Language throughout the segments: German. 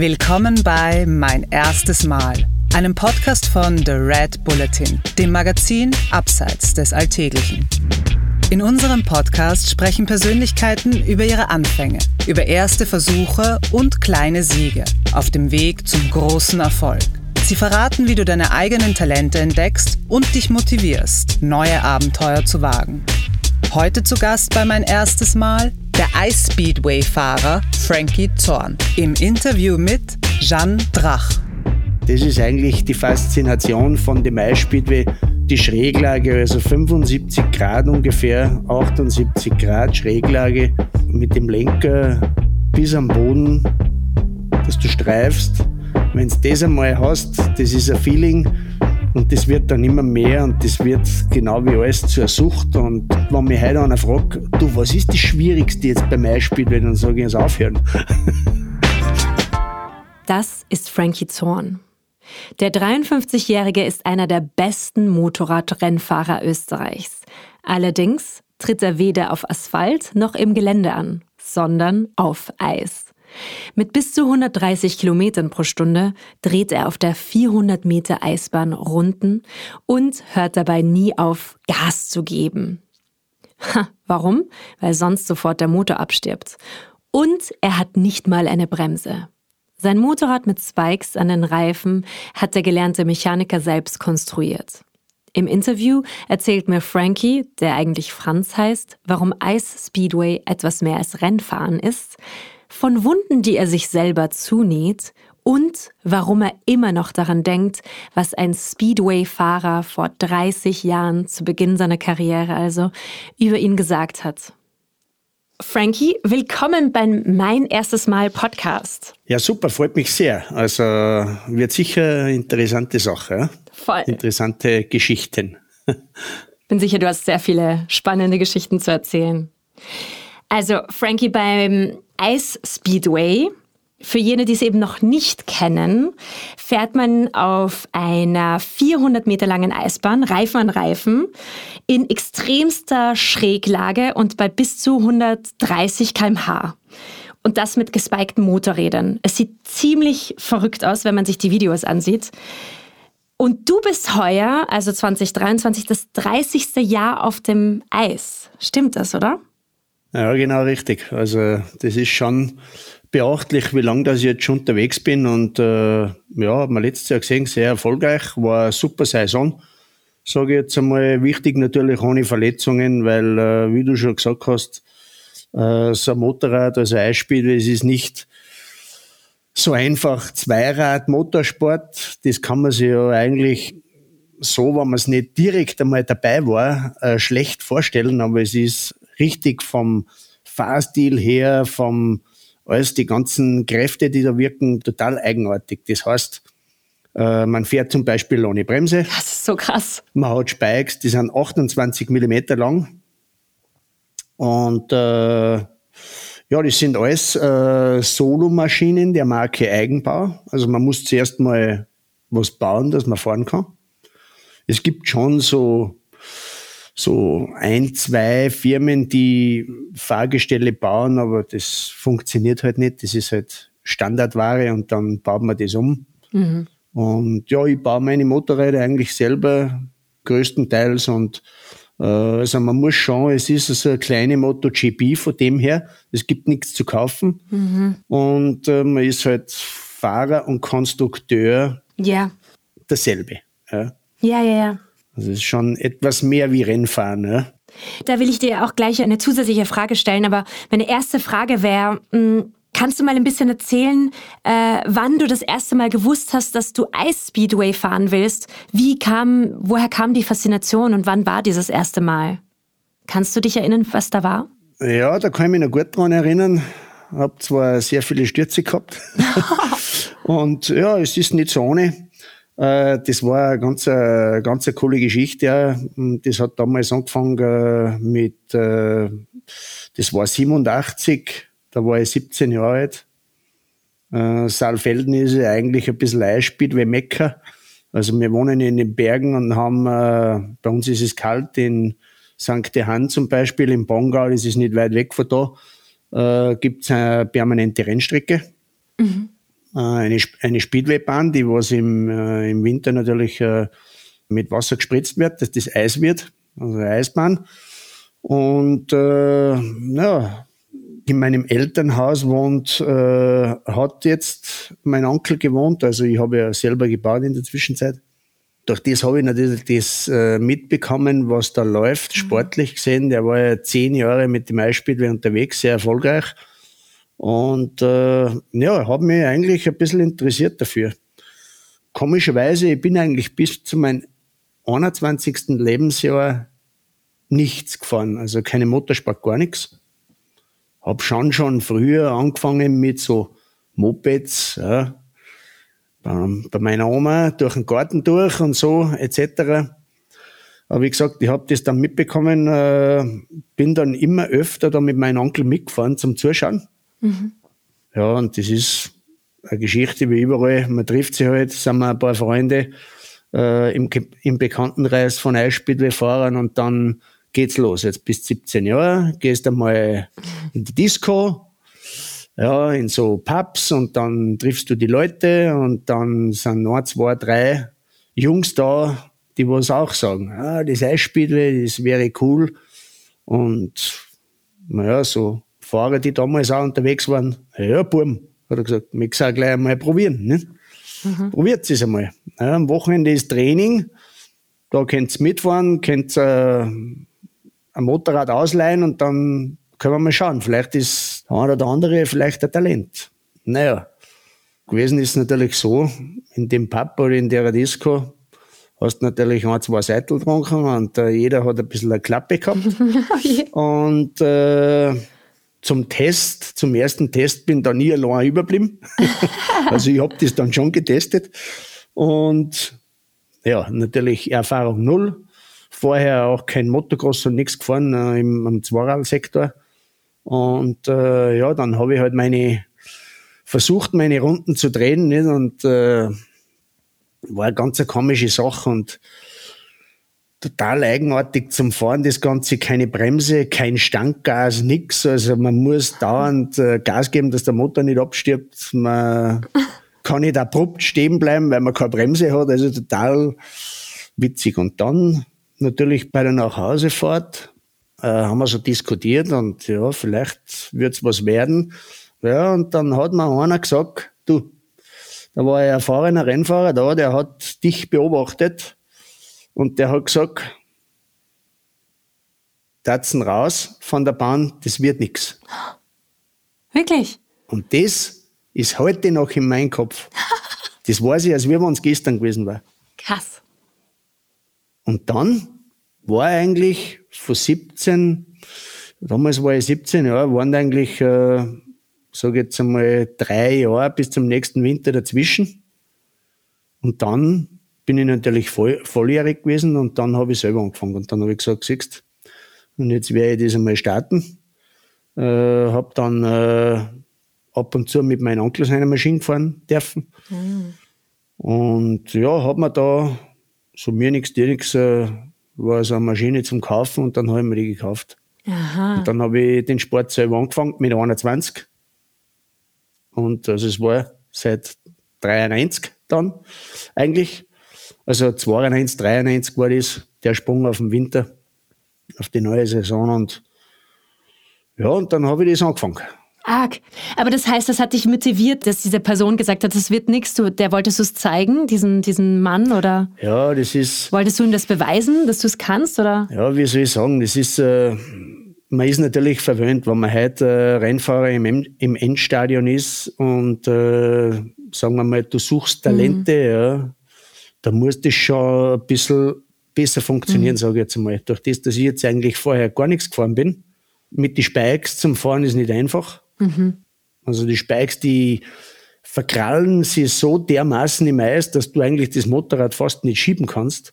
Willkommen bei Mein erstes Mal, einem Podcast von The Red Bulletin, dem Magazin Abseits des Alltäglichen. In unserem Podcast sprechen Persönlichkeiten über ihre Anfänge, über erste Versuche und kleine Siege auf dem Weg zum großen Erfolg. Sie verraten, wie du deine eigenen Talente entdeckst und dich motivierst, neue Abenteuer zu wagen. Heute zu Gast bei mein erstes Mal der Ice Speedway-Fahrer Frankie Zorn im Interview mit Jeanne Drach. Das ist eigentlich die Faszination von dem Ice Speedway, die Schräglage, also 75 Grad ungefähr, 78 Grad Schräglage mit dem Lenker bis am Boden, dass du streifst. Wenn du das einmal hast, das ist ein Feeling, und das wird dann immer mehr und das wird genau wie alles zur Sucht. Und wenn mich heute einer fragt, du, was ist das Schwierigste jetzt beim Eisspiel, dann sage ich jetzt aufhören. Das ist Frankie Zorn. Der 53-Jährige ist einer der besten Motorradrennfahrer Österreichs. Allerdings tritt er weder auf Asphalt noch im Gelände an, sondern auf Eis. Mit bis zu 130 Kilometern pro Stunde dreht er auf der 400 Meter Eisbahn Runden und hört dabei nie auf, Gas zu geben. Ha, warum? Weil sonst sofort der Motor abstirbt. Und er hat nicht mal eine Bremse. Sein Motorrad mit Spikes an den Reifen hat der gelernte Mechaniker selbst konstruiert. Im Interview erzählt mir Frankie, der eigentlich Franz heißt, warum Ice Speedway etwas mehr als Rennfahren ist, von Wunden, die er sich selber zunäht und warum er immer noch daran denkt, was ein Speedway-Fahrer vor 30 Jahren zu Beginn seiner Karriere also über ihn gesagt hat. Frankie, willkommen beim Mein erstes Mal Podcast. Ja, super, freut mich sehr. Also wird sicher eine interessante Sache. Voll. Interessante Geschichten. Bin sicher, du hast sehr viele spannende Geschichten zu erzählen. Also, Frankie, beim Ice Speedway. Für jene, die es eben noch nicht kennen, fährt man auf einer 400 Meter langen Eisbahn, Reifen an Reifen, in extremster Schräglage und bei bis zu 130 km/h. Und das mit gespikten Motorrädern. Es sieht ziemlich verrückt aus, wenn man sich die Videos ansieht. Und du bist heuer, also 2023, das 30. Jahr auf dem Eis. Stimmt das, oder? Ja, genau richtig. Also das ist schon beachtlich, wie lange ich jetzt schon unterwegs bin. Und äh, ja, hat man letztes Jahr gesehen, sehr erfolgreich, war eine super Saison. Sage ich jetzt einmal, wichtig natürlich ohne Verletzungen, weil, äh, wie du schon gesagt hast, äh, so ein Motorrad, also Eisspiel, es ist nicht so einfach Zweirad-Motorsport. Das kann man sich ja eigentlich so, wenn man es nicht direkt einmal dabei war, äh, schlecht vorstellen, aber es ist richtig vom Fahrstil her, vom alles die ganzen Kräfte, die da wirken, total eigenartig. Das heißt, äh, man fährt zum Beispiel ohne Bremse. Das ist so krass. Man hat Spikes, die sind 28 Millimeter lang. Und äh, ja, das sind alles äh, Solo-Maschinen der Marke Eigenbau. Also man muss zuerst mal was bauen, dass man fahren kann. Es gibt schon so so ein, zwei Firmen, die Fahrgestelle bauen, aber das funktioniert halt nicht. Das ist halt Standardware und dann baut man das um. Mhm. Und ja, ich baue meine Motorräder eigentlich selber größtenteils und äh, also man muss schauen, es ist also eine kleine MotoGP von dem her. Es gibt nichts zu kaufen mhm. und äh, man ist halt Fahrer und Konstrukteur ja. dasselbe. Ja, ja, ja. ja. Es ist schon etwas mehr wie Rennfahren. Ne? Da will ich dir auch gleich eine zusätzliche Frage stellen, aber meine erste Frage wäre, hm, kannst du mal ein bisschen erzählen, äh, wann du das erste Mal gewusst hast, dass du Ice Speedway fahren willst? Wie kam, woher kam die Faszination und wann war dieses erste Mal? Kannst du dich erinnern, was da war? Ja, da kann ich mich noch gut dran erinnern. Hab zwar sehr viele Stürze gehabt. und ja, es ist nicht so ohne. Äh, das war eine ganz, äh, ganz eine coole Geschichte. Das hat damals angefangen äh, mit, das war 87, da war ich 17 Jahre alt. Saalfelden ist eigentlich ein bisschen Eisspiel wie Mekka. Also wir wohnen in den Bergen und haben, bei uns ist es kalt, in St. Johann zum Beispiel, in Bongau, das ist nicht weit weg von da, gibt es eine permanente Rennstrecke. Mhm. Äh, eine, eine Speedwaybahn, die was im, äh, im Winter natürlich äh, mit Wasser gespritzt wird, dass das Eis wird, also eine Eisbahn. Und äh, ja, in meinem Elternhaus wohnt, äh, hat jetzt mein Onkel gewohnt, also ich habe ja selber gebaut in der Zwischenzeit. Durch das habe ich natürlich das äh, mitbekommen, was da läuft, mhm. sportlich gesehen. Der war ja zehn Jahre mit dem Eisspiel unterwegs, sehr erfolgreich. Und äh, ja, habe mich eigentlich ein bisschen interessiert dafür. Komischerweise, ich bin eigentlich bis zu meinem 21. Lebensjahr nichts gefahren, also keine Motorsport, gar nichts. Hab schon schon früher angefangen mit so Mopeds, ja, bei meiner Oma durch den Garten durch und so etc. Aber wie gesagt, ich habe das dann mitbekommen, äh, bin dann immer öfter da mit meinem Onkel mitgefahren zum Zuschauen. Mhm. Ja, und das ist eine Geschichte wie überall. Man trifft sich halt, sind wir ein paar Freunde äh, im, im Bekanntenkreis von Eisspielwehrfahrern und dann geht's los. Jetzt bis 17 Jahre, gehst einmal in die Disco, ja, in so Pubs und dann triffst du die Leute und dann sind noch zwei, drei Jungs da, die was auch sagen, ah, das Eisspiele, das wäre cool. Und naja, so Fahrer, die damals auch unterwegs waren, ja, Burm, hat er gesagt, ich auch gleich einmal probieren. Ne? Mhm. Probiert es einmal. Ja, am Wochenende ist Training, da könnt ihr mitfahren, könnt ihr äh, ein Motorrad ausleihen und dann können wir mal schauen. Vielleicht ist der eine oder andere vielleicht ein Talent. Naja, gewesen ist natürlich so, in dem Pub oder in der Disco hast du natürlich ein, zwei Seitel getrunken und äh, jeder hat ein bisschen eine Klappe gehabt. und äh, zum Test, zum ersten Test bin da nie allein überblieben. also ich habe das dann schon getestet. Und ja, natürlich Erfahrung null vorher auch kein Motocross und nichts gefahren äh, im, im Zweiradsektor. Und äh, ja, dann habe ich halt meine, versucht, meine Runden zu drehen nicht? und äh, war eine ganz komische Sache und total eigenartig zum Fahren, das Ganze, keine Bremse, kein Standgas, nix. Also man muss dauernd äh, Gas geben, dass der Motor nicht abstirbt. Man kann nicht abrupt stehen bleiben, weil man keine Bremse hat. Also total witzig. Und dann natürlich bei der Nachhausefahrt äh, haben wir so diskutiert und ja, vielleicht wird's was werden. Ja, und dann hat mir einer gesagt, du, da war ein erfahrener Rennfahrer da, der hat dich beobachtet und der hat gesagt, Tatzen raus von der Bahn, das wird nix. Wirklich? Und das ist heute noch in meinem Kopf. Das weiß ich, als wir uns gestern gewesen war. Krass. Und dann war eigentlich von 17, damals war ich 17 Jahre, waren eigentlich, äh, sage jetzt einmal, drei Jahre bis zum nächsten Winter dazwischen. Und dann bin ich natürlich voll, volljährig gewesen und dann habe ich selber angefangen. Und dann habe ich gesagt, siehst und jetzt werde ich das einmal starten. Äh, habe dann äh, ab und zu mit meinem Onkel seine Maschine fahren dürfen. Mhm. Und ja, habe mir da so mir nichts, dir nichts, äh, war so eine Maschine zum Kaufen und dann habe ich mir die gekauft. Aha. Und dann habe ich den Sport selber angefangen mit 21. Und also es war seit 93 dann eigentlich. Also 92, 93 war das der Sprung auf den Winter, auf die neue Saison und ja, und dann habe ich das angefangen. Arg. Aber das heißt, das hat dich motiviert, dass diese Person gesagt hat, das wird nichts. Der wolltest du es zeigen, diesen, diesen Mann, oder? Ja, das ist. Wolltest du ihm das beweisen, dass du es kannst, oder? Ja, wie soll ich sagen, das ist, äh, man ist natürlich verwöhnt, wenn man heute äh, Rennfahrer im, im Endstadion ist und, äh, sagen wir mal, du suchst Talente, mhm. ja, da muss das schon ein bisschen besser funktionieren, mhm. sage ich jetzt einmal. Durch das, dass ich jetzt eigentlich vorher gar nichts gefahren bin. Mit den Spikes zum Fahren ist nicht einfach. Mhm. Also die Spikes, die verkrallen sie so dermaßen im Eis, dass du eigentlich das Motorrad fast nicht schieben kannst.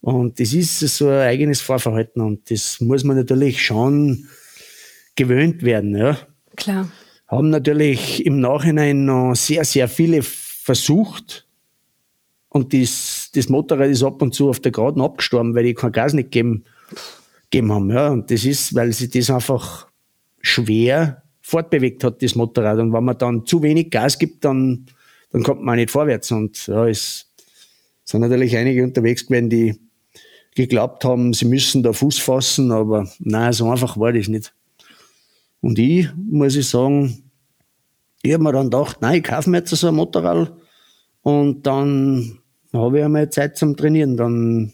Und das ist so ein eigenes Fahrverhalten und das muss man natürlich schon gewöhnt werden. Ja. Klar. Haben natürlich im Nachhinein noch sehr, sehr viele versucht und das, das Motorrad ist ab und zu auf der Geraden abgestorben, weil die kein Gas nicht geben, geben haben. Ja. Und das ist, weil sie das einfach schwer fortbewegt hat, das Motorrad. Und wenn man dann zu wenig Gas gibt, dann dann kommt man auch nicht vorwärts. Und ja, es sind natürlich einige unterwegs gewesen, die geglaubt haben, sie müssen da Fuß fassen, aber nein, so einfach war das nicht. Und ich, muss ich sagen, ich habe mir dann gedacht, nein, ich kaufe mir jetzt so ein Motorrad und dann habe ich einmal Zeit zum Trainieren. Dann,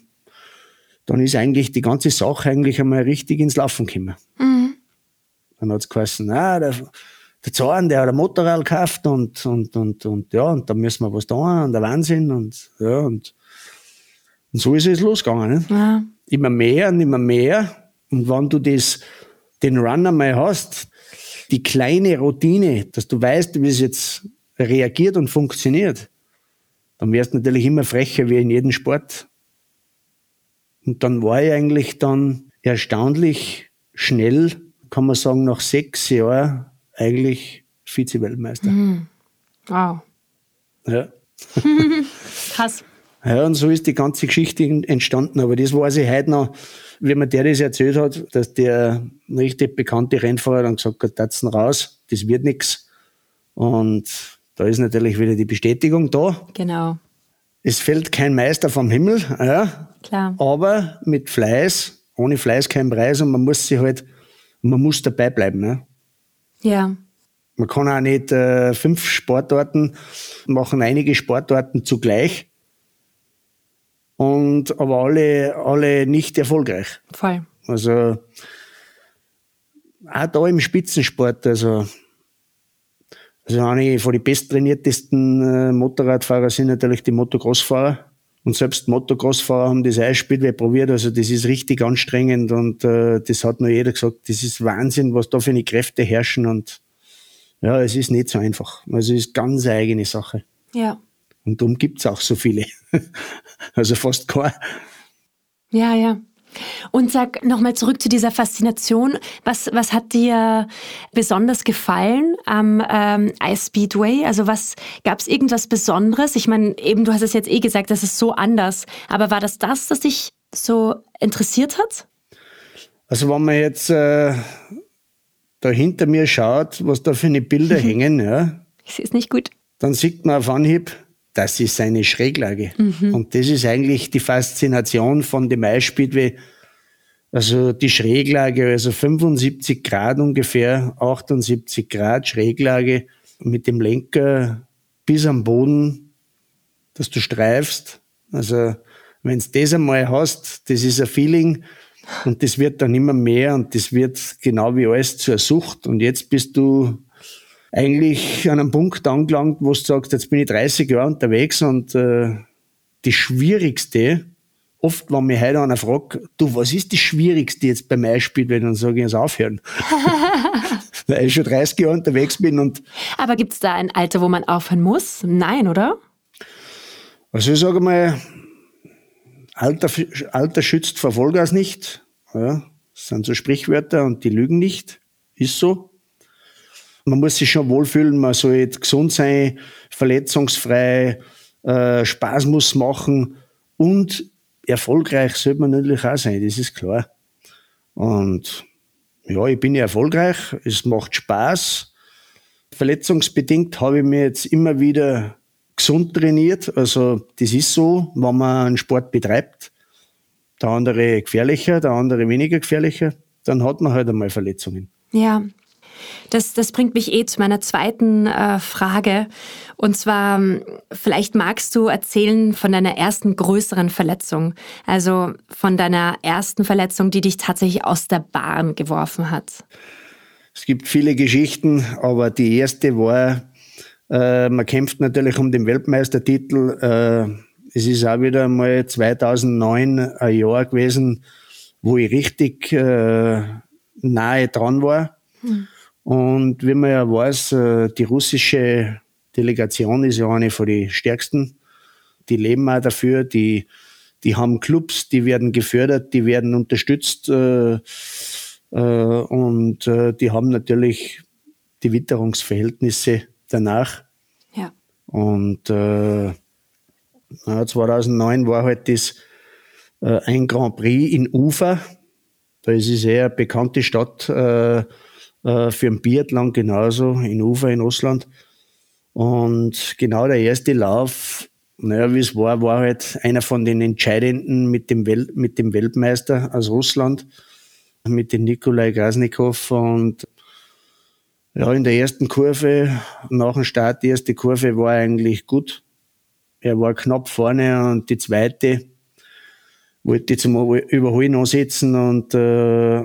dann ist eigentlich die ganze Sache eigentlich einmal richtig ins Laufen gekommen. Mhm. Dann hat es geheißen, ah, der, der Zorn, der hat ein Motorrad gekauft und, und, und, und ja, und da müssen wir was tun und der Wahnsinn und ja, und, und so ist es losgegangen. Ne? Ja. Immer mehr und immer mehr. Und wenn du das, den Run einmal hast, die kleine Routine, dass du weißt, wie es jetzt reagiert und funktioniert, dann wärst du natürlich immer frecher wie in jedem Sport. Und dann war ich eigentlich dann erstaunlich schnell, kann man sagen, nach sechs Jahren eigentlich Vize-Weltmeister. Mhm. Wow. Ja. Krass. Ja, und so ist die ganze Geschichte entstanden. Aber das weiß ich heute noch, wie mir der das erzählt hat, dass der richtig bekannte Rennfahrer dann gesagt hat, tatzen raus, das wird nichts. Und da ist natürlich wieder die Bestätigung da. Genau. Es fällt kein Meister vom Himmel, ja. Klar. Aber mit Fleiß, ohne Fleiß kein Preis und man muss sich halt, man muss dabei bleiben. Ja. ja. Man kann auch nicht äh, fünf Sportarten machen, einige Sportarten zugleich und aber alle, alle nicht erfolgreich. Voll. Also auch da im Spitzensport, also, also eine von den besttrainiertesten äh, Motorradfahrer sind natürlich die Motocrossfahrer. Und selbst Motocrossfahrer haben das Eisspielweh probiert, also das ist richtig anstrengend und äh, das hat nur jeder gesagt, das ist Wahnsinn, was da für eine Kräfte herrschen und ja, es ist nicht so einfach. Also es ist ganz eine eigene Sache. Ja. Und darum gibt es auch so viele. also fast kein. Ja, ja. Und sag nochmal zurück zu dieser Faszination. Was, was hat dir besonders gefallen am ähm, Ice Speedway? Also was gab es irgendwas Besonderes? Ich meine, eben du hast es jetzt eh gesagt, das ist so anders. Aber war das das, das dich so interessiert hat? Also wenn man jetzt äh, da hinter mir schaut, was da für eine Bilder hängen, ja. Ich sehe es nicht gut. Dann sieht man auf Anhieb, das ist seine Schräglage. Mhm. Und das ist eigentlich die Faszination von dem Eisspeedway. Also die Schräglage, also 75 Grad ungefähr, 78 Grad Schräglage mit dem Lenker bis am Boden, dass du streifst. Also wenn du das einmal hast, das ist ein Feeling und das wird dann immer mehr und das wird genau wie alles zur Sucht. Und jetzt bist du eigentlich an einem Punkt angelangt, wo du sagst, jetzt bin ich 30 Jahre unterwegs und äh, die schwierigste, oft, wenn mich heute einer fragt, du, was ist das Schwierigste jetzt beim Eisspiel, wenn dann sage ich, jetzt aufhören. Weil ich schon 30 Jahre unterwegs bin und. Aber gibt es da ein Alter, wo man aufhören muss? Nein, oder? Also ich sage mal, Alter, Alter schützt vor Vollgas nicht. Ja, das sind so Sprichwörter und die lügen nicht. Ist so man muss sich schon wohlfühlen, man soll gesund sein, verletzungsfrei, äh, Spaß muss machen und erfolgreich sollte man natürlich auch sein, das ist klar. Und ja, ich bin erfolgreich, es macht Spaß. Verletzungsbedingt habe ich mir jetzt immer wieder gesund trainiert. Also das ist so, wenn man einen Sport betreibt. Der andere gefährlicher, der andere weniger gefährlicher, dann hat man halt einmal Verletzungen. Ja, das, das bringt mich eh zu meiner zweiten äh, Frage. Und zwar, ähm, vielleicht magst du erzählen von deiner ersten größeren Verletzung. Also von deiner ersten Verletzung, die dich tatsächlich aus der Bahn geworfen hat. Es gibt viele Geschichten, aber die erste war, äh, man kämpft natürlich um den Weltmeistertitel. Äh, es ist auch wieder mal 2009 ein Jahr gewesen, wo ich richtig äh, nahe dran war. Hm. Und wie man ja weiß, äh, die russische Delegation ist ja eine von den stärksten. Die leben auch dafür, die, die haben Clubs, die werden gefördert, die werden unterstützt äh, äh, und äh, die haben natürlich die Witterungsverhältnisse danach. Ja. Und äh, 2009 war halt das äh, ein Grand Prix in Ufa. Da ist es eher eine bekannte Stadt äh, äh, für ein Biathlon genauso in Ufa in Russland. Und genau der erste Lauf, naja, wie es war, war halt einer von den Entscheidenden mit dem, Wel mit dem Weltmeister aus Russland, mit dem Nikolai Grasnikow. Und ja, in der ersten Kurve, nach dem Start, die erste Kurve war eigentlich gut. Er war knapp vorne und die zweite wollte zum Überholen ansetzen und äh,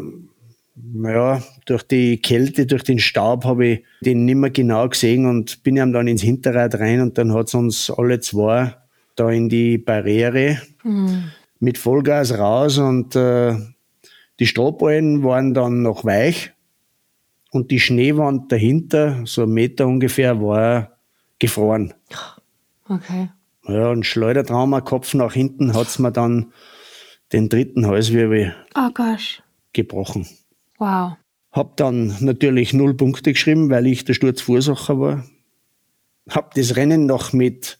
ja, durch die Kälte, durch den Staub habe ich den nicht mehr genau gesehen und bin ihm dann ins Hinterrad rein und dann hat es uns alle zwei da in die Barriere mhm. mit Vollgas raus und äh, die Strohballen waren dann noch weich und die Schneewand dahinter, so ein Meter ungefähr, war gefroren. Okay. Ja, und Schleudertrauma, Kopf nach hinten, hat es mir dann den dritten Halswirbel oh gosh. gebrochen. Wow. Hab dann natürlich null Punkte geschrieben, weil ich der Sturzverursacher war. Hab das Rennen noch mit,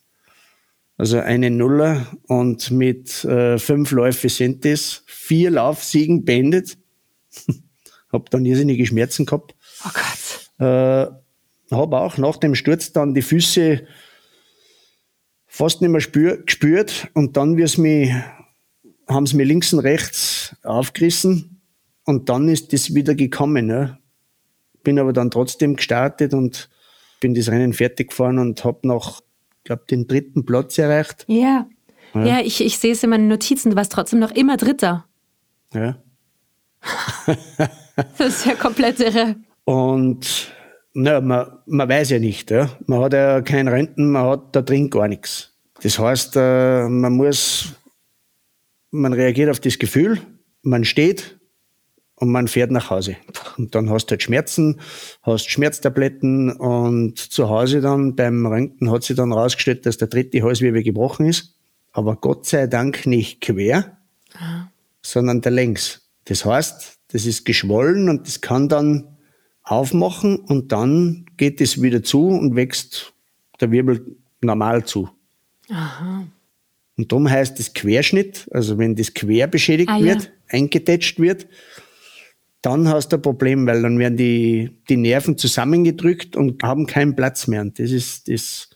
also eine Nuller und mit äh, fünf Läufe sind das, vier Laufsiegen beendet. hab dann irrsinnige Schmerzen gehabt. Oh Gott. Äh, hab auch nach dem Sturz dann die Füße fast nicht mehr spür, gespürt und dann, wie es mich, haben sie mir links und rechts aufgerissen und dann ist das wieder gekommen. Ne? Bin aber dann trotzdem gestartet und bin das Rennen fertig gefahren und habe noch, glaube den dritten Platz erreicht. Ja. Ja, ja ich, ich sehe es in meinen Notizen, du warst trotzdem noch immer Dritter. Ja. das ist ja komplett irre. Und na, man, man weiß ja nicht. Ja? Man hat ja kein Renten, man hat da drin gar nichts. Das heißt, äh, man muss, man reagiert auf das Gefühl, man steht, und man fährt nach Hause. Und dann hast du halt Schmerzen, hast Schmerztabletten und zu Hause dann beim Röntgen hat sich dann rausgestellt, dass der dritte Halswirbel gebrochen ist. Aber Gott sei Dank nicht quer, Aha. sondern der längs. Das heißt, das ist geschwollen und das kann dann aufmachen und dann geht es wieder zu und wächst der Wirbel normal zu. Aha. Und darum heißt es Querschnitt, also wenn das quer beschädigt ah, wird, ja. eingetätscht wird, dann hast du ein Problem, weil dann werden die, die Nerven zusammengedrückt und haben keinen Platz mehr. Und das ist das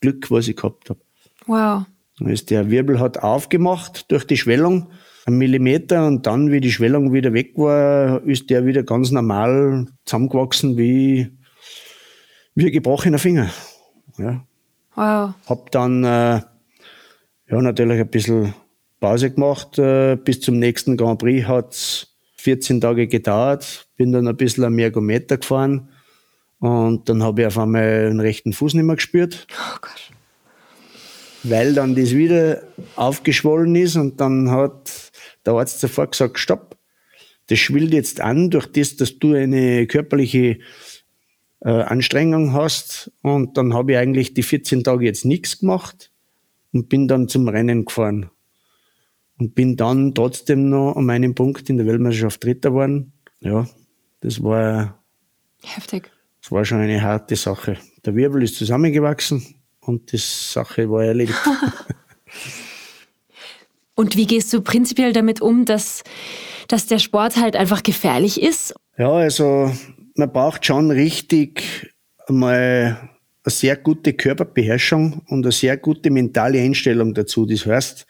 Glück, was ich gehabt habe. Wow. Also der Wirbel hat aufgemacht durch die Schwellung, einen Millimeter, und dann, wie die Schwellung wieder weg war, ist der wieder ganz normal zusammengewachsen wie, wie ein gebrochener Finger. Ja. Wow. Hab dann äh, ja, natürlich ein bisschen Pause gemacht. Äh, bis zum nächsten Grand Prix hat's 14 Tage gedauert, bin dann ein bisschen am Ergometer gefahren und dann habe ich auf einmal den rechten Fuß nicht mehr gespürt. Oh Gott. Weil dann das wieder aufgeschwollen ist und dann hat der Arzt sofort gesagt, stopp, das schwillt jetzt an, durch das, dass du eine körperliche äh, Anstrengung hast. Und dann habe ich eigentlich die 14 Tage jetzt nichts gemacht und bin dann zum Rennen gefahren und bin dann trotzdem noch an meinem Punkt in der Weltmeisterschaft Dritter geworden. Ja, das war heftig. Das war schon eine harte Sache. Der Wirbel ist zusammengewachsen und die Sache war erledigt. und wie gehst du prinzipiell damit um, dass, dass der Sport halt einfach gefährlich ist? Ja, also man braucht schon richtig mal eine sehr gute Körperbeherrschung und eine sehr gute mentale Einstellung dazu. Das heißt,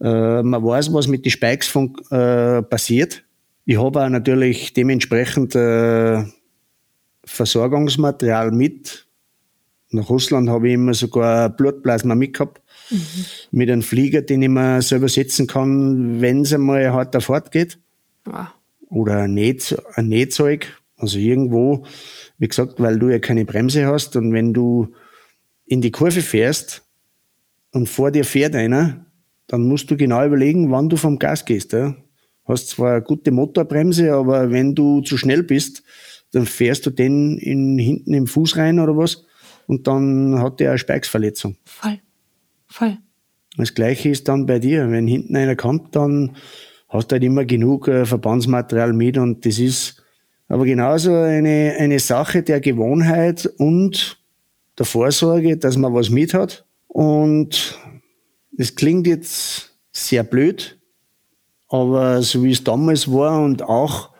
äh, man weiß, was mit den Spikes von, äh, passiert. Ich habe auch natürlich dementsprechend äh, Versorgungsmaterial mit. Nach Russland habe ich immer sogar Blutplasma mitgehabt. Mhm. Mit einem Flieger, den ich mir selber setzen kann, wenn es einmal hart auf hart geht. Wow. Oder ein, Näh ein Nähzeug. Also irgendwo, wie gesagt, weil du ja keine Bremse hast und wenn du in die Kurve fährst und vor dir fährt einer, dann musst du genau überlegen, wann du vom Gas gehst. Ja. Hast zwar eine gute Motorbremse, aber wenn du zu schnell bist, dann fährst du den in, hinten im Fuß rein oder was und dann hat der eine Speiksverletzung. Voll. Voll. Das gleiche ist dann bei dir. Wenn hinten einer kommt, dann hast du halt immer genug äh, Verbandsmaterial mit und das ist aber genauso eine, eine Sache der Gewohnheit und der Vorsorge, dass man was mit hat. Und das klingt jetzt sehr blöd, aber so wie es damals war und auch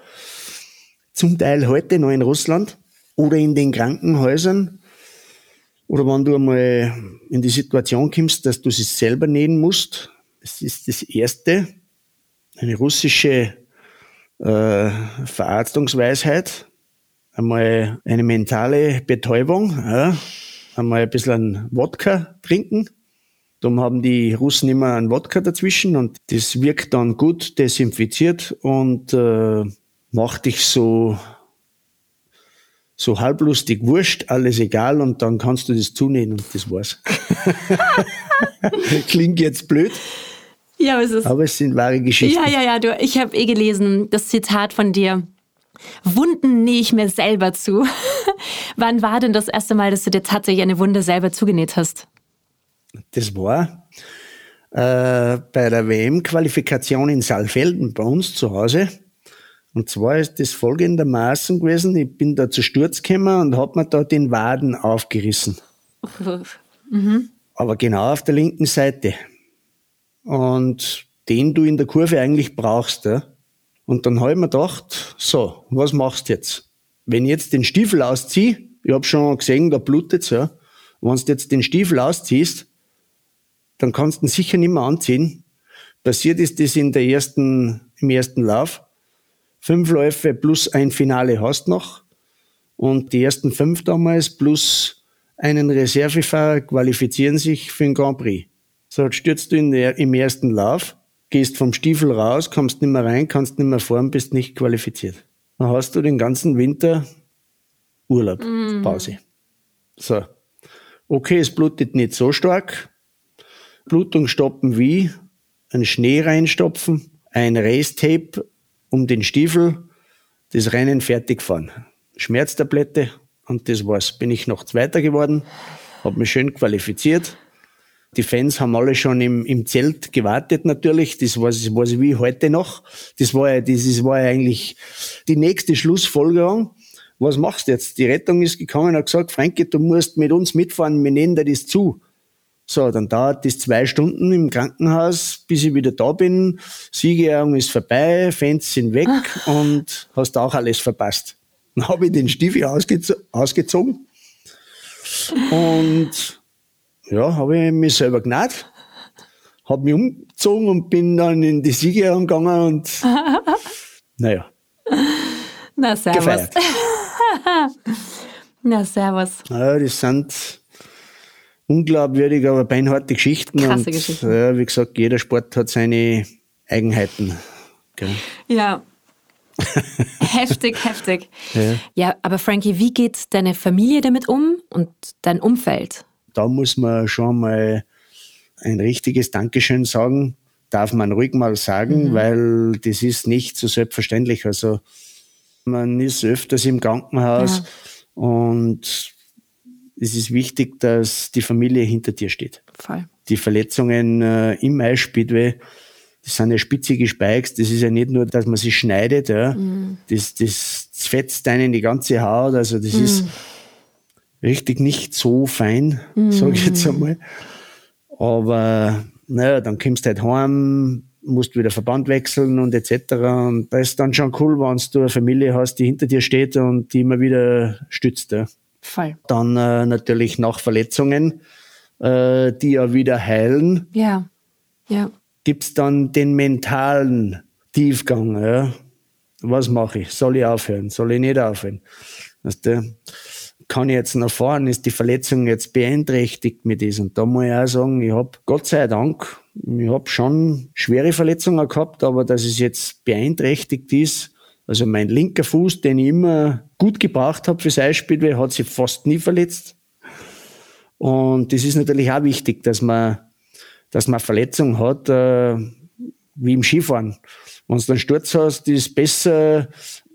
zum Teil heute noch in Russland oder in den Krankenhäusern, Oder wenn du einmal in die Situation kommst, dass du sie selber nähen musst, das ist das Erste, eine russische äh, Verarztungsweisheit, einmal eine mentale Betäubung, ja, einmal ein bisschen Wodka trinken. Darum haben die Russen immer einen Wodka dazwischen und das wirkt dann gut desinfiziert und äh, macht dich so so halblustig wurscht, alles egal und dann kannst du das zunehmen und das war's. Klingt jetzt blöd. Ja, aber es, ist, aber es sind wahre Geschichten. Ja, ja, ja. Du, ich habe eh gelesen, das Zitat von dir. Wunden nähe ich mir selber zu. Wann war denn das erste Mal, dass du dir tatsächlich eine Wunde selber zugenäht hast? Das war äh, bei der WM-Qualifikation in Saalfelden bei uns zu Hause. Und zwar ist das folgendermaßen gewesen, ich bin da zu Sturz gekommen und habe mir da den Waden aufgerissen. Mhm. Aber genau auf der linken Seite. Und den du in der Kurve eigentlich brauchst. Ja? Und dann habe ich mir gedacht, so, was machst du jetzt? Wenn ich jetzt den Stiefel ausziehe, ich habe schon gesehen, da blutet's ja. Wenn du jetzt den Stiefel ausziehst, dann kannst du ihn sicher nicht mehr anziehen. Passiert ist das in der ersten, im ersten Lauf fünf Läufe plus ein Finale hast noch. Und die ersten fünf damals plus einen Reservefahrer qualifizieren sich für den Grand Prix. So, stürzt du in der, im ersten Lauf, gehst vom Stiefel raus, kommst nicht mehr rein, kannst nicht mehr fahren, bist nicht qualifiziert. Dann hast du den ganzen Winter Urlaub, mm. Pause. So. Okay, es blutet nicht so stark. Blutung stoppen wie? Ein Schnee reinstopfen, ein Race-Tape um den Stiefel, das Rennen fertig fahren. Schmerztablette und das war's. Bin ich noch Zweiter geworden, habe mich schön qualifiziert. Die Fans haben alle schon im, im Zelt gewartet natürlich. Das war, das war wie heute noch. Das war ja, das, das war ja eigentlich die nächste Schlussfolgerung. Was machst du jetzt? Die Rettung ist gekommen und hat gesagt, Franke, du musst mit uns mitfahren, wir nehmen dir das zu. So, dann dauert das zwei Stunden im Krankenhaus, bis ich wieder da bin. Siegerehrung ist vorbei, Fans sind weg Ach. und hast auch alles verpasst. Dann habe ich den Stiefel ausgez ausgezogen und ja, habe ich mich selber gnad, habe mich umgezogen und bin dann in die Siegerehrung gegangen und naja. Na, servus. Gefeiert. Na, servus. Ja, das sind unglaubwürdig, aber beinharte Geschichten. Krasse und, Geschichten. Ja, wie gesagt, jeder Sport hat seine Eigenheiten. Okay. Ja. heftig, heftig. Ja. ja, aber Frankie, wie geht deine Familie damit um und dein Umfeld? Da muss man schon mal ein richtiges Dankeschön sagen. Darf man ruhig mal sagen, mhm. weil das ist nicht so selbstverständlich. Also man ist öfters im Krankenhaus ja. und es ist wichtig, dass die Familie hinter dir steht. Voll. Die Verletzungen äh, im Eisspeedway, das sind ja spitzige Spikes, das ist ja nicht nur, dass man sie schneidet, ja. Mm. Das, das fetzt einen die ganze Haut, also das mm. ist richtig nicht so fein, mm. sage ich jetzt einmal. Aber naja, dann kommst du halt heim, musst wieder Verband wechseln und etc. Und da ist dann schon cool, wenn du eine Familie hast, die hinter dir steht und die immer wieder stützt. Ja. Voll. Dann äh, natürlich nach Verletzungen, äh, die ja wieder heilen. Ja. ja. Gibt es dann den mentalen Tiefgang. Ja? Was mache ich? Soll ich aufhören? Soll ich nicht aufhören? Weißt du, kann ich jetzt noch fahren? Ist die Verletzung jetzt beeinträchtigt mit diesem? Und da muss ich auch sagen, ich habe Gott sei Dank, ich habe schon schwere Verletzungen gehabt, aber dass es jetzt beeinträchtigt ist, also mein linker Fuß, den ich immer gut gebracht habe fürs Eisspielweh, hat sich fast nie verletzt. Und das ist natürlich auch wichtig, dass man, dass man Verletzung hat, äh, wie im Skifahren. Wenn du einen Sturz hast, ist besser,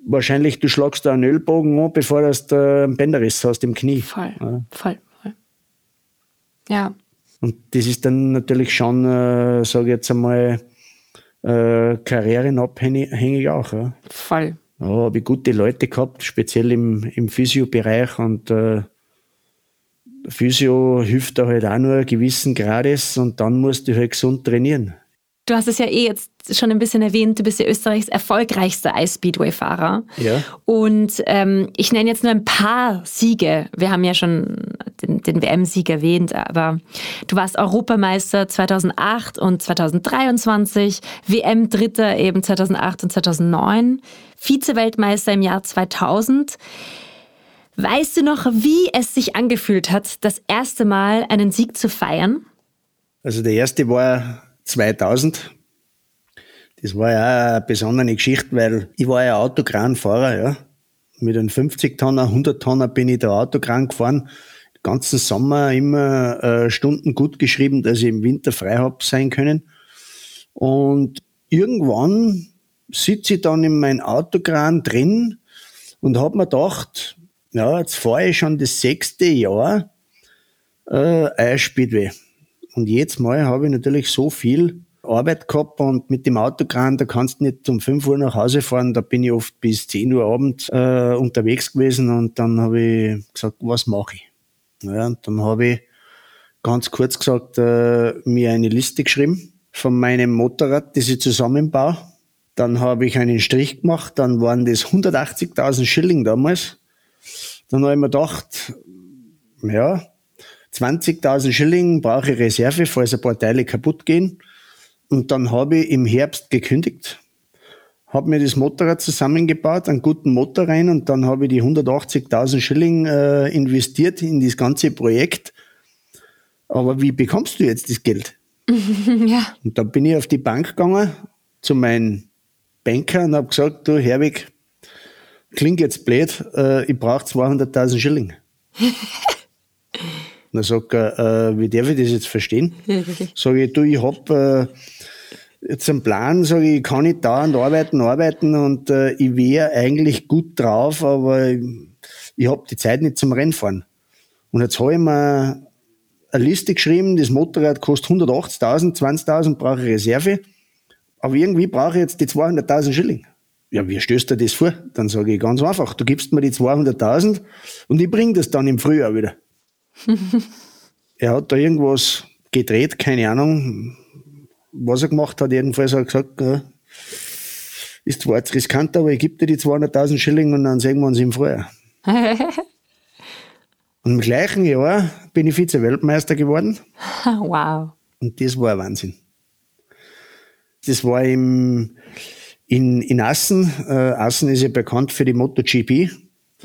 wahrscheinlich du schlagst da einen Ölbogen an, bevor du einen Bänderriss hast im Knie. Voll, ja. voll, voll. Ja. Und das ist dann natürlich schon, äh, sage ich jetzt einmal, äh, karrierenabhängig auch. Ja. Voll. Ja, habe ich gute Leute gehabt, speziell im, im Physio-Bereich und äh, Physio hilft da halt auch nur gewissen Grades und dann musst du halt gesund trainieren. Du hast es ja eh jetzt schon ein bisschen erwähnt, du bist ja Österreichs erfolgreichster Ice-Speedway-Fahrer. Ja. Und ähm, ich nenne jetzt nur ein paar Siege. Wir haben ja schon den WM-Sieg erwähnt, aber du warst Europameister 2008 und 2023, WM-Dritter eben 2008 und 2009, Vize-Weltmeister im Jahr 2000. Weißt du noch, wie es sich angefühlt hat, das erste Mal einen Sieg zu feiern? Also der erste war 2000. Das war ja eine besondere Geschichte, weil ich war ja Autokranfahrer, ja. Mit einem 50-Tonner, 100-Tonner bin ich da Autokran gefahren. Ganzen Sommer immer äh, Stunden gut geschrieben, dass ich im Winter frei hab sein können. Und irgendwann sitze ich dann in meinem Autokran drin und hab mir gedacht, ja, jetzt fahre ich schon das sechste Jahr äh, Eierspeedway. Und jetzt mal habe ich natürlich so viel Arbeit gehabt und mit dem Autokran, da kannst du nicht um 5 Uhr nach Hause fahren, da bin ich oft bis 10 Uhr Abend äh, unterwegs gewesen und dann habe ich gesagt, was mache ich? Ja, und dann habe ich ganz kurz gesagt, äh, mir eine Liste geschrieben von meinem Motorrad, das ich zusammenbaue. Dann habe ich einen Strich gemacht, dann waren das 180.000 Schilling damals. Dann habe ich mir gedacht, ja, 20.000 Schilling brauche ich Reserve, falls ein paar Teile kaputt gehen. Und dann habe ich im Herbst gekündigt, habe mir das Motorrad zusammengebaut, einen guten Motor rein und dann habe ich die 180.000 Schilling äh, investiert in das ganze Projekt. Aber wie bekommst du jetzt das Geld? ja. Und dann bin ich auf die Bank gegangen zu meinem Banker und habe gesagt, du Herwig, klingt jetzt blöd, äh, ich brauche 200.000 Schilling. dann sagt er, äh, wie darf ich das jetzt verstehen? Sage ich, du, ich hab jetzt einen Plan, sage ich, ich kann nicht dauernd arbeiten, arbeiten und äh, ich wäre eigentlich gut drauf, aber ich, ich habe die Zeit nicht zum Rennfahren. Und jetzt habe ich mir eine Liste geschrieben, das Motorrad kostet 180.000, 20.000 brauche ich Reserve, aber irgendwie brauche ich jetzt die 200.000 Schilling. Ja, wie stößt du das vor? Dann sage ich ganz einfach, du gibst mir die 200.000 und ich bringe das dann im Frühjahr wieder. er hat da irgendwas gedreht, keine Ahnung, was er gemacht hat. Jedenfalls hat er gesagt, ja, ist zwar jetzt riskant, aber ich gebe dir die 200.000 Schilling und dann sehen wir uns im Frühjahr. und im gleichen Jahr bin ich Vize-Weltmeister geworden. Wow. Und das war ein Wahnsinn. Das war im, in, in Assen. Äh, Assen ist ja bekannt für die MotoGP.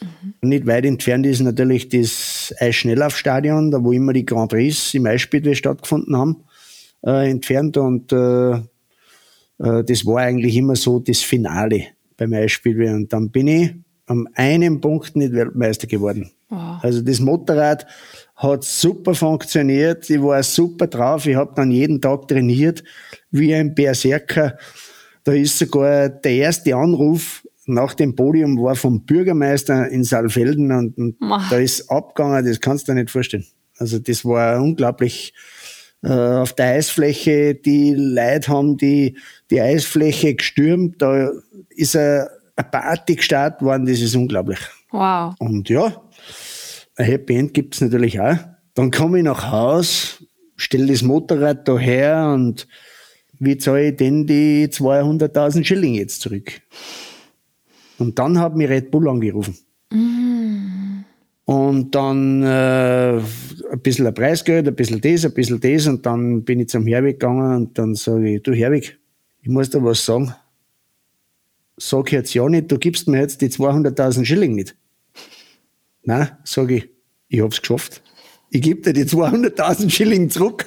Mhm. Nicht weit entfernt ist natürlich das Eisschnelllaufstadion, da wo immer die Grand Prix im Eisspielweh stattgefunden haben, äh, entfernt. Und äh, äh, das war eigentlich immer so das Finale beim Eisspielweh. Und dann bin ich am einen Punkt nicht Weltmeister geworden. Oh. Also das Motorrad hat super funktioniert, ich war super drauf, ich habe dann jeden Tag trainiert wie ein Berserker. Da ist sogar der erste Anruf nach dem Podium war vom Bürgermeister in Saalfelden und, und da ist abgegangen, das kannst du dir nicht vorstellen. Also das war unglaublich auf der Eisfläche, die Leute haben die, die Eisfläche gestürmt, da ist eine, eine Party gestartet worden, das ist unglaublich. Wow. Und ja, ein Happy End gibt's natürlich auch. Dann komme ich nach Haus, stelle das Motorrad da her und wie zahle ich denn die 200.000 Schilling jetzt zurück? Und dann hat mich Red Bull angerufen. Mm. Und dann äh, ein bisschen ein Preisgeld, ein bisschen das, ein bisschen das. Und dann bin ich zum Herwig gegangen und dann sage ich, du Herwig, ich muss dir was sagen. Sag jetzt ja nicht, du gibst mir jetzt die 200.000 Schilling nicht. Nein, sage ich, ich hab's geschafft. Ich gebe dir die 200.000 Schilling zurück.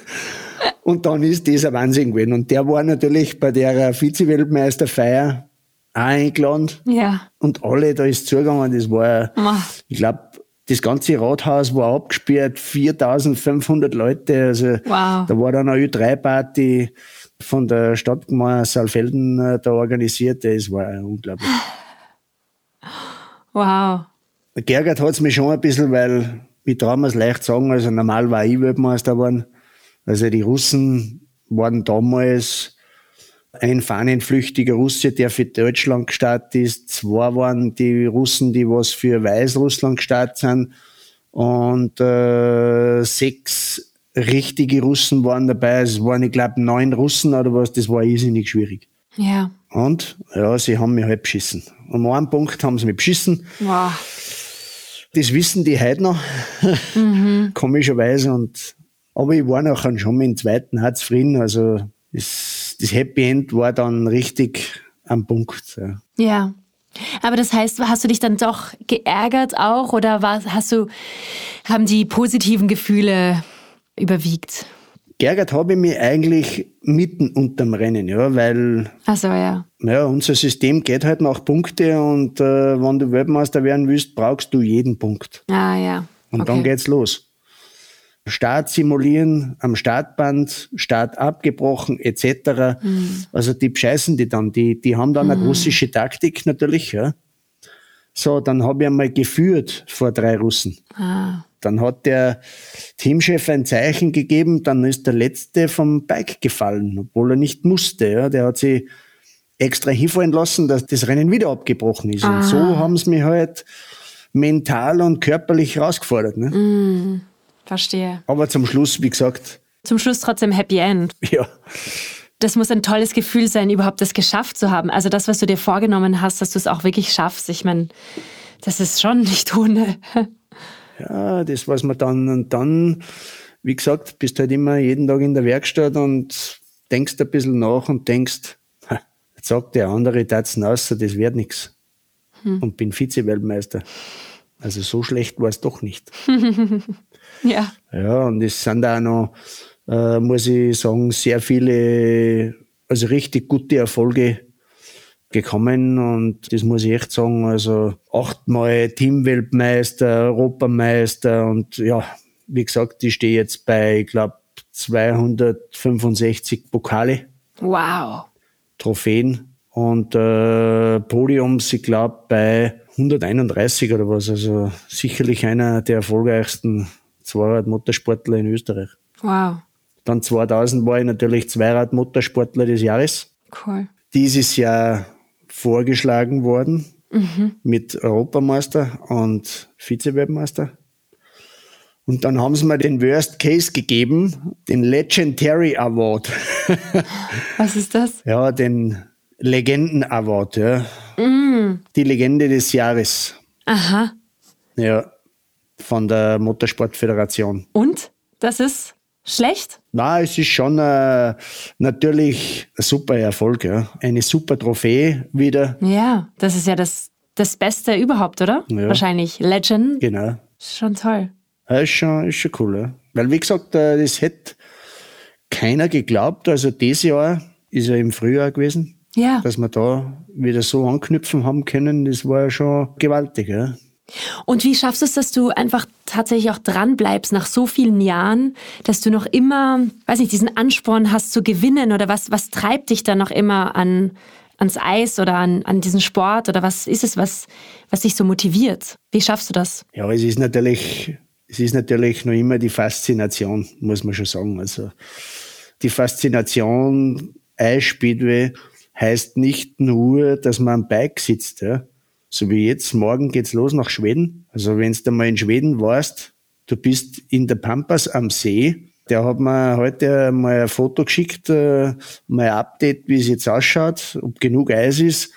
Und dann ist das ein Wahnsinn gewesen. Und der war natürlich bei der Vize-Weltmeisterfeier auch eingeladen. Ja. Und alle, da ist zugegangen, das war, Ach. ich glaube, das ganze Rathaus war abgesperrt, 4500 Leute, also wow. da war dann eine Ö3-Party von der Stadtgemeinde Saalfelden äh, da organisiert, das war unglaublich. Wow. Geärgert hat es mich schon ein bisschen, weil ich traue mir es leicht sagen, also normal war ich Weltmeister geworden. Also die Russen waren damals ein fahnenflüchtiger Russe, der für Deutschland gestartet ist. Zwei waren die Russen, die was für Weißrussland gestartet sind. Und äh, sechs richtige Russen waren dabei. Es waren, ich glaube, neun Russen oder was. Das war irrsinnig schwierig. Ja. Und ja, sie haben mich halt beschissen. Um einen Punkt haben sie mich beschissen. Wow. Das wissen die heute noch, mhm. komischerweise. Und, aber ich war nachher schon mit dem zweiten auch zufrieden. Also das, das Happy End war dann richtig am Punkt. Ja. ja. Aber das heißt, hast du dich dann doch geärgert auch oder war, hast du, haben die positiven Gefühle überwiegt? Geärgert habe ich mich eigentlich mitten unterm Rennen, ja, weil Ach so, ja. Ja, unser System geht halt nach Punkte und äh, wenn du Weltmeister werden willst, brauchst du jeden Punkt. Ah ja. Und okay. dann geht's los. Start simulieren, am Startband, Start abgebrochen, etc. Mhm. Also die bescheißen die dann. Die, die haben dann mhm. eine russische Taktik natürlich. Ja. So, dann habe ich einmal geführt vor drei Russen. Ah. Dann hat der Teamchef ein Zeichen gegeben, dann ist der Letzte vom Bike gefallen, obwohl er nicht musste. Ja. Der hat sich extra hinfallen lassen, dass das Rennen wieder abgebrochen ist. Ah. Und so haben sie mich halt mental und körperlich herausgefordert. Ne? Mm. Verstehe. Aber zum Schluss, wie gesagt. Zum Schluss trotzdem Happy End. Ja. Das muss ein tolles Gefühl sein, überhaupt das geschafft zu haben. Also das, was du dir vorgenommen hast, dass du es auch wirklich schaffst. Ich meine, das ist schon nicht ohne. Ja, das, was man dann und dann, wie gesagt, bist halt immer jeden Tag in der Werkstatt und denkst ein bisschen nach und denkst, jetzt sagt der andere Tatzen aus, das wird nichts. Hm. Und bin Vize-Weltmeister. Also so schlecht war es doch nicht. Ja. Ja, und es sind auch noch, äh, muss ich sagen, sehr viele, also richtig gute Erfolge gekommen und das muss ich echt sagen, also achtmal Teamweltmeister, Europameister und ja, wie gesagt, ich stehe jetzt bei, ich glaube, 265 Pokale. Wow. Trophäen und äh, Podiums, ich glaube, bei 131 oder was, also sicherlich einer der erfolgreichsten Zweirad-Motorsportler in Österreich. Wow. Dann 2000 war ich natürlich Zweirad-Motorsportler des Jahres. Cool. Dieses Jahr vorgeschlagen worden mhm. mit Europameister und Vize-Weltmeister. Und dann haben sie mir den Worst Case gegeben, den Legendary Award. Was ist das? Ja, den Legenden Award, ja. Mm. Die Legende des Jahres. Aha. Ja von der Motorsportföderation. Und? Das ist schlecht? Na, es ist schon äh, natürlich ein super Erfolg, ja. Eine super Trophäe wieder. Ja, das ist ja das, das Beste überhaupt, oder? Ja. Wahrscheinlich. Legend. Genau. Schon toll. Ja, ist, schon, ist schon cool, ja. Weil, wie gesagt, äh, das hätte keiner geglaubt. Also, dieses Jahr ist ja im Frühjahr gewesen. Ja. Dass wir da wieder so anknüpfen haben können, das war ja schon gewaltig, ja. Und wie schaffst du es, dass du einfach tatsächlich auch dran bleibst nach so vielen Jahren, dass du noch immer, weiß nicht, diesen Ansporn hast zu gewinnen oder was, was treibt dich da noch immer an, ans Eis oder an, an diesen Sport oder was ist es, was, was dich so motiviert? Wie schaffst du das? Ja, es ist natürlich, es ist natürlich noch immer die Faszination, muss man schon sagen. Also, die Faszination Eisspeedway heißt nicht nur, dass man am Bike sitzt, ja so wie jetzt, morgen geht's los nach Schweden. Also wenn du mal in Schweden warst, du bist in der Pampas am See. Der hat mir heute mal ein Foto geschickt, äh, mal ein Update, wie es jetzt ausschaut, ob genug Eis ist.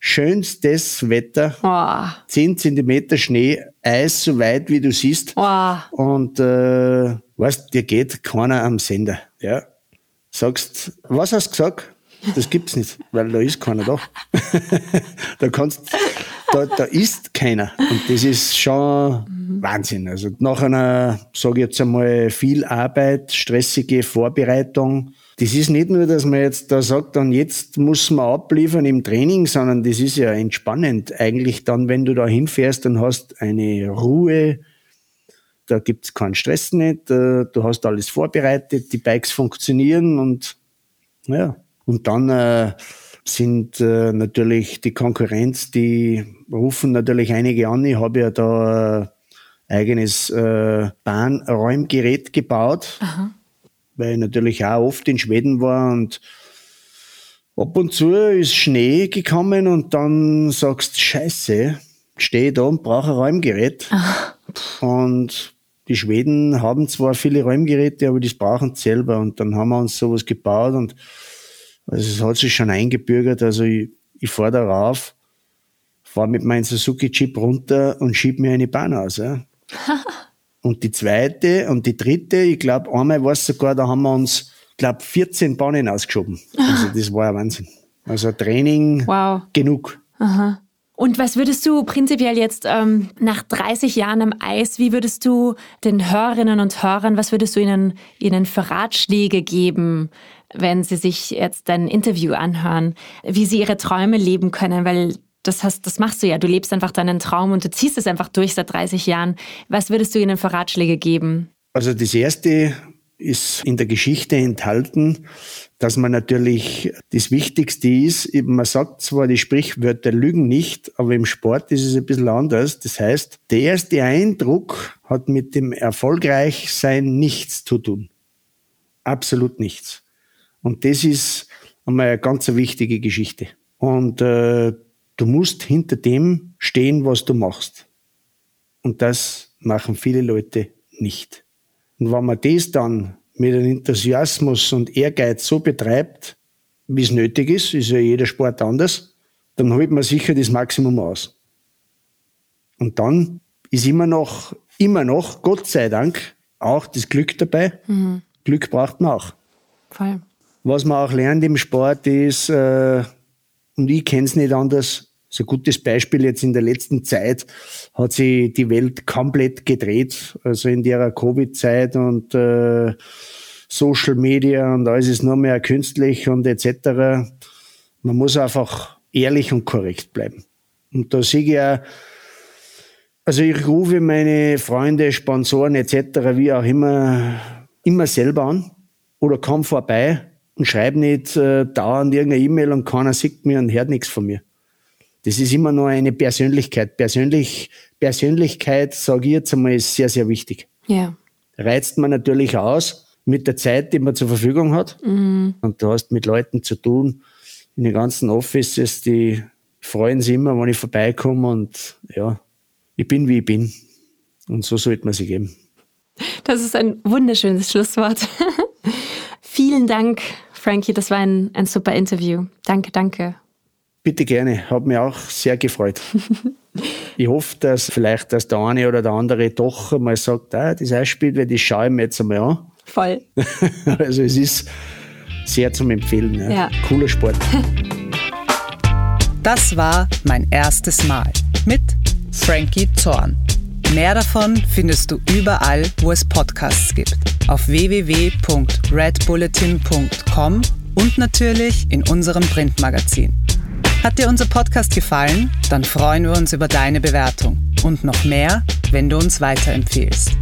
Schönstes Wetter. Oh. 10 Zentimeter Schnee, Eis so weit wie du siehst. Oh. Und äh, weißt, dir geht keiner am Sender. Ja. Sagst, was hast du gesagt? Das gibt's nicht, weil da ist keiner da. da kannst, da, da ist keiner. Und das ist schon mhm. Wahnsinn. Also nach einer, sage ich jetzt einmal, viel Arbeit, stressige Vorbereitung. Das ist nicht nur, dass man jetzt da sagt, dann jetzt muss man abliefern im Training, sondern das ist ja entspannend. Eigentlich dann, wenn du da hinfährst, dann hast eine Ruhe, da gibt's keinen Stress nicht, äh, du hast alles vorbereitet, die Bikes funktionieren und ja, und dann äh, sind äh, natürlich die Konkurrenz, die rufen natürlich einige an. Ich habe ja da äh, eigenes äh, Bahnräumgerät gebaut, Aha. weil ich natürlich auch oft in Schweden war und ab und zu ist Schnee gekommen und dann sagst Scheiße, stehe da und brauche ein Räumgerät. Aha. Und die Schweden haben zwar viele Räumgeräte, aber das brauchen sie selber. Und dann haben wir uns sowas gebaut und also es hat sich schon eingebürgert, also ich, ich fahre da rauf, fahre mit meinem Suzuki-Jeep runter und schieb mir eine Bahn aus. Ja. und die zweite und die dritte, ich glaube, einmal war es sogar, da haben wir uns, ich glaube, 14 Bahnen ausgeschoben. Also das war ein Wahnsinn. Also Training wow. genug. Aha. Und was würdest du prinzipiell jetzt ähm, nach 30 Jahren am Eis, wie würdest du den Hörerinnen und Hörern, was würdest du ihnen, ihnen für Ratschläge geben, wenn sie sich jetzt dein Interview anhören, wie sie ihre Träume leben können? Weil das, hast, das machst du ja. Du lebst einfach deinen Traum und du ziehst es einfach durch seit 30 Jahren. Was würdest du ihnen für Ratschläge geben? Also das erste ist in der Geschichte enthalten, dass man natürlich das Wichtigste ist, man sagt zwar, die Sprichwörter lügen nicht, aber im Sport ist es ein bisschen anders. Das heißt, der erste Eindruck hat mit dem Erfolgreichsein nichts zu tun. Absolut nichts. Und das ist einmal eine ganz wichtige Geschichte. Und äh, du musst hinter dem stehen, was du machst. Und das machen viele Leute nicht. Und wenn man das dann mit einem Enthusiasmus und Ehrgeiz so betreibt, wie es nötig ist, ist ja jeder Sport anders, dann holt man sicher das Maximum aus. Und dann ist immer noch, immer noch, Gott sei Dank, auch das Glück dabei. Mhm. Glück braucht man auch. Voll. Was man auch lernt im Sport ist, äh, und ich kenne es nicht anders, so ein gutes Beispiel jetzt in der letzten Zeit hat sich die Welt komplett gedreht, also in der Covid-Zeit und äh, Social Media und alles ist nur mehr künstlich und etc. Man muss einfach ehrlich und korrekt bleiben. Und da sehe ich ja, also ich rufe meine Freunde, Sponsoren etc., wie auch immer, immer selber an oder komm vorbei und schreibe nicht äh, dauernd irgendeine E-Mail und keiner sieht mir und hört nichts von mir. Das ist immer nur eine Persönlichkeit. Persönlich, Persönlichkeit, sage ich jetzt einmal, ist sehr, sehr wichtig. Ja. Reizt man natürlich aus mit der Zeit, die man zur Verfügung hat. Mhm. Und du hast mit Leuten zu tun in den ganzen Offices, die freuen sich immer, wenn ich vorbeikomme und ja, ich bin, wie ich bin. Und so sollte man sich geben. Das ist ein wunderschönes Schlusswort. Vielen Dank, Frankie. Das war ein, ein super Interview. Danke, danke. Bitte gerne, hat mich auch sehr gefreut. ich hoffe, dass vielleicht dass der eine oder der andere doch mal sagt, ah, das Eisspiel, weil das schaue ich mir jetzt einmal an. Voll. also es ist sehr zum Empfehlen. Ja. ja. Cooler Sport. Das war mein erstes Mal mit Frankie Zorn. Mehr davon findest du überall, wo es Podcasts gibt. Auf www.redbulletin.com und natürlich in unserem Printmagazin. Hat dir unser Podcast gefallen? Dann freuen wir uns über deine Bewertung und noch mehr, wenn du uns weiterempfehlst.